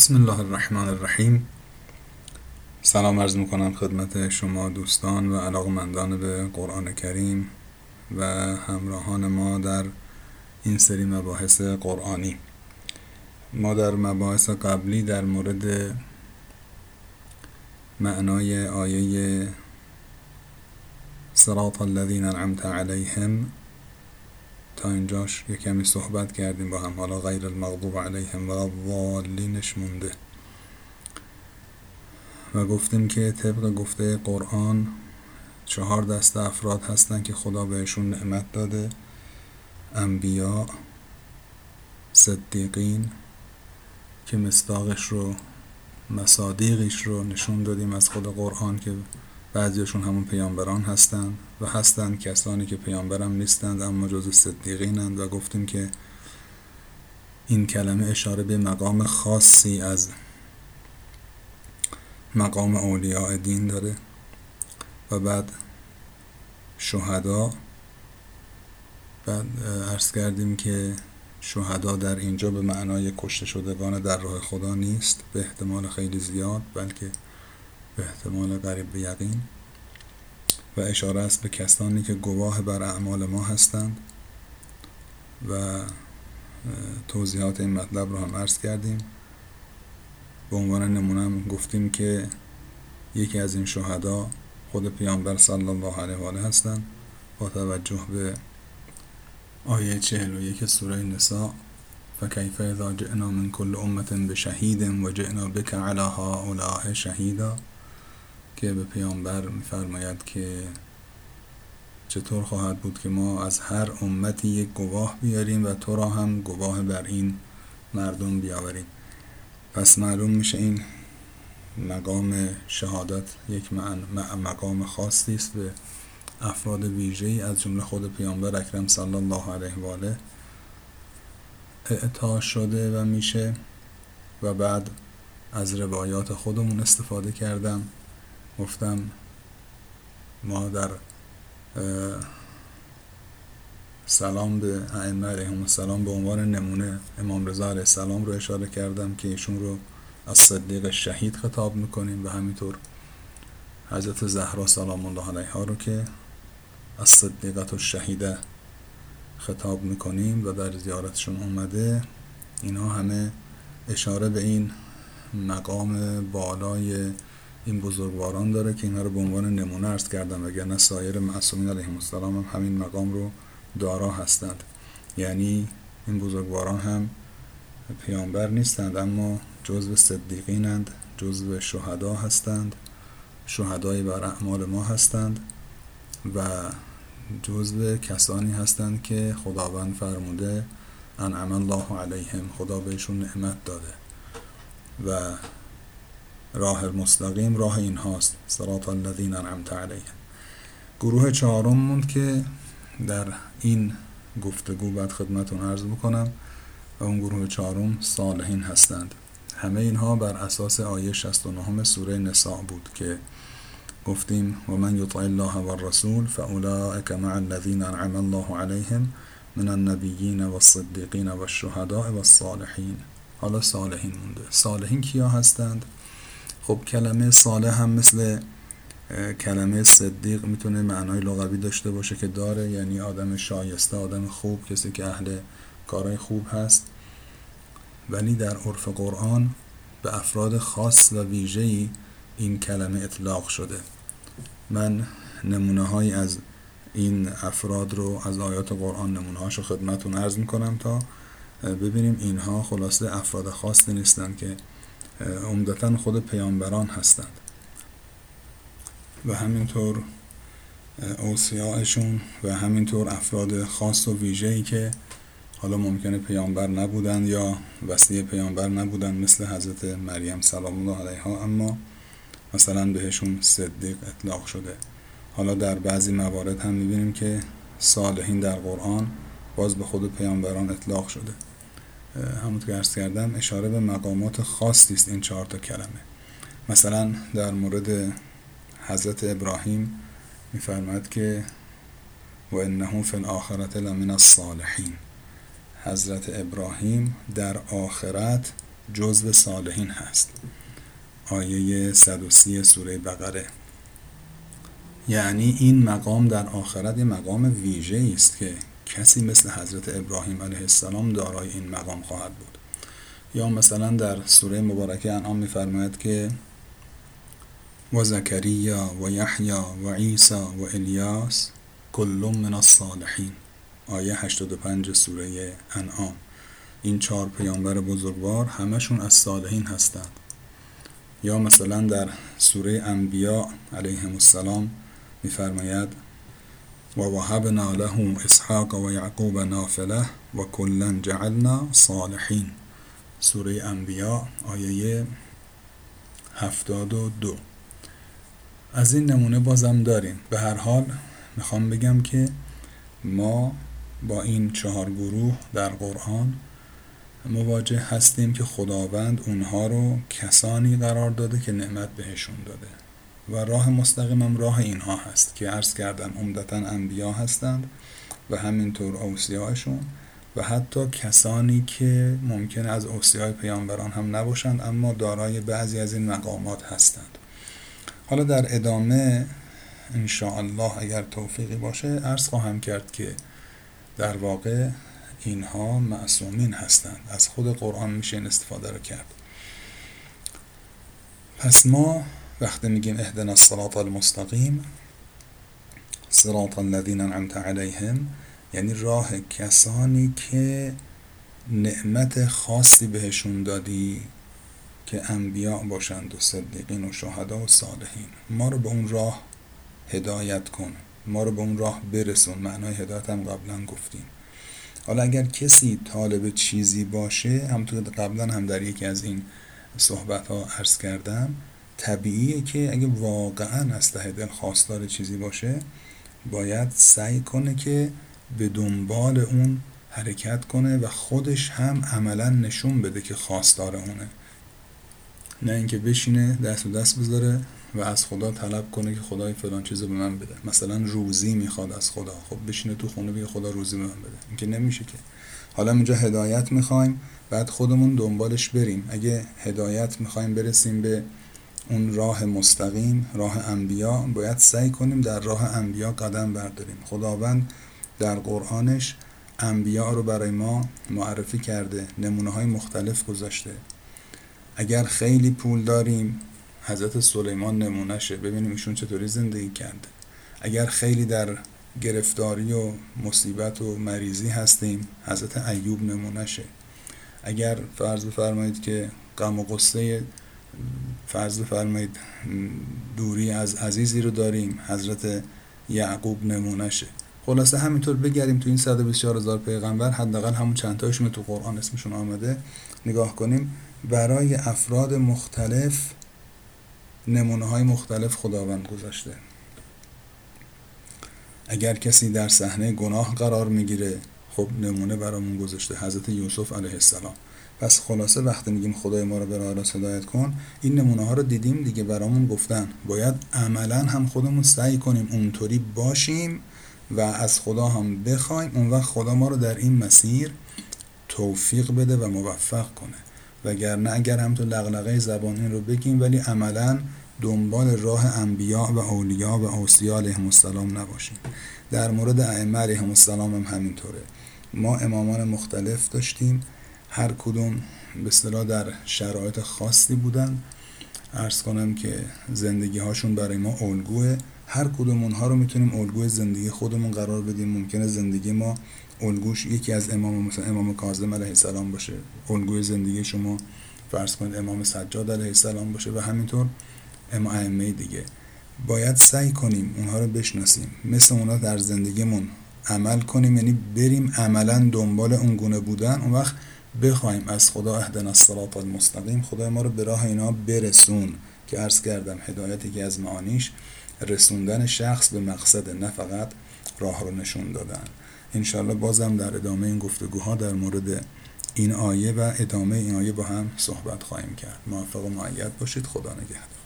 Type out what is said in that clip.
بسم الله الرحمن الرحیم سلام عرض می‌کنم خدمت شما دوستان و علاقمندان به قرآن کریم و همراهان ما در این سری مباحث قرآنی ما در مباحث قبلی در مورد معنای آیه صراط الذین انعمت علیهم تا اینجاش یه کمی صحبت کردیم با هم. حالا غیر المغضوب علیهم و الضالینش مونده و گفتیم که طبق گفته قرآن چهار دست افراد هستن که خدا بهشون نعمت داده. انبیا صدیقین که مصداقش رو مصادیقش رو نشون دادیم از خود قرآن که بعضیشون همون پیامبران هستند و هستند کسانی که پیامبرم نیستند اما جز صدیقینند و گفتیم که این کلمه اشاره به مقام خاصی از مقام اولیاء دین داره و بعد شهدا بعد عرض کردیم که شهدا در اینجا به معنای کشته شدگان در راه خدا نیست به احتمال خیلی زیاد بلکه به احتمال قریب به یقین. و اشاره است به کسانی که گواه بر اعمال ما هستند و توضیحات این مطلب رو هم عرض کردیم. به عنوان نمونه گفتیم که یکی از این شهدا خود پیامبر صلی الله علیه و آله هستند. با توجه به آیه 41 سوره نساء فکیف اذا جئنا من كل امه بشهید و جئنا بك على هؤلاء شهیدا. که به پیامبر میفرماید که چطور خواهد بود که ما از هر امتی یک گواه بیاریم و تو را هم گواه بر این مردم بیاوریم. پس معلوم میشه این مقام شهادت یک مقام خاصی است به افراد ویژه‌ای از جمله خود پیامبر اکرم صلی الله علیه و آله. اعطا شده و میشه و بعد از روایات خودمون استفاده کردم. گفتم ما در سلام به ائمه علیهم السلام به عنوان نمونه امام رضا علیه السلام رو اشاره کردم که ایشون رو از صدیق شهید خطاب می‌کنیم و همینطور حضرت زهرا سلام الله علیها رو که از صدیقت و شهیده خطاب می‌کنیم و در زیارتشون اومده. اینا همه اشاره به این مقام بالای این بزرگواران داره که اینها رو به عنوان نمونه ارز کردم وگرنه سایر معصومین علیهم السلام هم همین مقام رو دارا هستند. یعنی این بزرگواران هم پیامبر نیستند اما جزو صدیقینند جزو شهدا هستند شهدای بر اعمال ما هستند و جزو کسانی هستند که خداوند فرموده انعم الله علیهم خدا بهشون نعمت داده. و راه مستقیم راه این هاست. صراط الذین انعمت علیهم. گروه چهارم موند که در این گفتگو بعد خدمتون عرض بکنم و اون گروه چهارم صالحین هستند. همه اینها بر اساس آیه 69 سوره نساء بود که گفتیم و من یطع الله و الرسول فاولئک مع الذین انعم الله علیهم من النبیین و الصدیقین و الشهداء و الصالحین حالا صالحین مونده. صالحین کیا هستند؟ خب کلمه صالح هم مثل کلمه صدیق می‌تونه معنای لغوی داشته باشه که داره یعنی آدم شایسته آدم خوب کسی که اهل کارهای خوب هست. ولی در عرف قرآن به افراد خاص و ویژه‌ای این کلمه اطلاق شده. من نمونه های از این افراد رو از آیات قرآن نمونه هاشو خدمتون عرض می‌کنم تا ببینیم اینها خلاصه افراد خاصی نیستند که عمدتا خود پیامبران هستند. و همینطور اوصیاءشون و همینطور افراد خاص و ویژه‌ای که حالا ممکنه پیامبر نبودند یا وسیع پیامبر نبودند مثل حضرت مریم سلام الله علیها اما مثلا بهشون صدیق اطلاق شده. حالا در بعضی موارد هم می‌بینیم که صالحین در قرآن باز به خود پیامبران اطلاق شده. همونطور که ارز کردم اشاره به مقامات خاصی است این چهار تا کلمه. مثلا در مورد حضرت ابراهیم میفرماد که و انه فی الاخرت لمن الصالحین حضرت ابراهیم در آخرت جزو صالحین هست. آیه 130 سوره بقره. یعنی این مقام در آخرت مقام ویژه است که کسی مثل حضرت ابراهیم علیه السلام دارای این مقام خواهد بود. یا مثلا در سوره مبارکه انعام میفرماید که و زکریا و یحیی و عیسی و الیاس کل من الصالحین. آیه 85 سوره انعام. این چهار پیامبر بزرگوار همشون از صالحین هستند. یا مثلا در سوره انبیاء علیهم السلام میفرماید و وهبنا له اسحاق و یعقوب نافله و کلا جعلنا صالحین سوره انبیاء آیه هفتاد و دو. از این نمونه بازم داریم. به هر حال می‌خوام بگم که ما با این چهار گروه در قرآن مواجه هستیم که خداوند اونها رو کسانی قرار داده که نعمت بهشون داده. و راه مستقیمم راه اینها هست که عرض کردم عمدتا انبیا هستند و همینطور اوصیاشون و حتی کسانی که ممکن از اوصیای پیامبران هم نباشند اما دارای بعضی از این مقامات هستند. حالا در ادامه الله اگر توفیقی باشه عرض خواهم کرد که در واقع اینها معصومین هستند. از خود قرآن میشه این استفاده رو کرد. پس ما وقتی میگیم اهدنا الصراط المستقیم صراط الذین انعمت علیهم یعنی راه کسانی که نعمت خاصی بهشون دادی که انبیاء باشند و صدیقین و شهدا و صالحین. ما رو به اون راه هدایت کن. ما رو به اون راه برسون. معنای هدایت هم قبلا گفتیم. حالا اگر کسی طالب چیزی باشه همونطور که قبلا هم در یکی از این صحبت ها عرض کردم طبیعیه که اگه واقعا از ته دل خواستار چیزی باشه باید سعی کنه که به دنبال اون حرکت کنه و خودش هم عملا نشون بده که خواستار اونه. نه اینکه بشینه دست و دست بذاره و از خدا طلب کنه که خدای فلان چیزو به من بده. مثلا روزی می‌خواد از خدا. خب بشینه تو خونه بگه خدا روزی به من بده. اینکه نمیشه که. حالا اینجا هدایت می‌خوایم بعد خودمون دنبالش بریم. اگه هدایت می‌خوایم برسیم به اون راه مستقیم راه انبیا باید سعی کنیم در راه انبیا قدم برداریم. خداوند در قرآنش انبیا رو برای ما معرفی کرده نمونه های مختلف گذاشته. اگر خیلی پول داریم حضرت سلیمان نمونهشه ببینیم ایشون چطوری زندگی کرده. اگر خیلی در گرفتاری و مصیبت و مریضی هستیم حضرت ایوب نمونهشه اگر فرض بفرمایید که غم و قصه فرض بفرمایید دوری از عزیزی رو داریم حضرت یعقوب نمونهشه. خلاصه همینطور بگریم تو این 124 هزار پیغمبر حداقل همون چند تاشون تو قرآن اسمشون آمده نگاه کنیم. برای افراد مختلف نمونه های مختلف خداوند گذاشته. اگر کسی در صحنه گناه قرار می‌گیره خب نمونه برامون گذاشته حضرت یوسف علیه السلام. پس خلاصه وقتی میگیم خدای ما رو به راه راست هدایت کن این نمونه ها رو دیدیم دیگه برامون گفتن. باید عملا هم خودمون سعی کنیم اونطوری باشیم و از خدا هم بخوایم اون وقت خدا ما رو در این مسیر توفیق بده و موفق کنه. وگرنه اگر هم تو لغلقه زبانی رو بگیم ولی عملا دنبال راه انبیاء و اولیا و اوصیا علیهم السلام نباشیم. در مورد ائمه علیهم السلام هم همینطوره. ما امامان مختلف داشتیم. هر کدوم به اصطلاح در شرایط خاصی بودن. ارز کنم که زندگی هاشون برای ما الگوه. هر کدوم اونها رو می‌تونیم الگوی زندگی خودمون قرار بدیم. ممکنه زندگی ما الگوش یکی از امام مثلا امام کاظم علیه السلام باشه. الگوی زندگی شما فرض کنید امام سجاد علیه السلام باشه و همینطور اما ائمه دیگه. باید سعی کنیم اونها رو بشناسیم. مثل اونها در زندگیمون عمل کنیم. یعنی بریم عملا دنبال اون گونه بودن. اون وقت بخوایم از خدا اهدنا الصراط المستقیم خدا ما رو به راه اینا برسون که عرض کردم هدایتی که از معانیش رسوندن شخص به مقصد نه فقط راه رو نشون دادن. انشالله بازم در ادامه این گفتگوها در مورد این آیه و ادامه این آیه با هم صحبت خواهیم کرد. موفق و معید باشید. خدا نگهدار.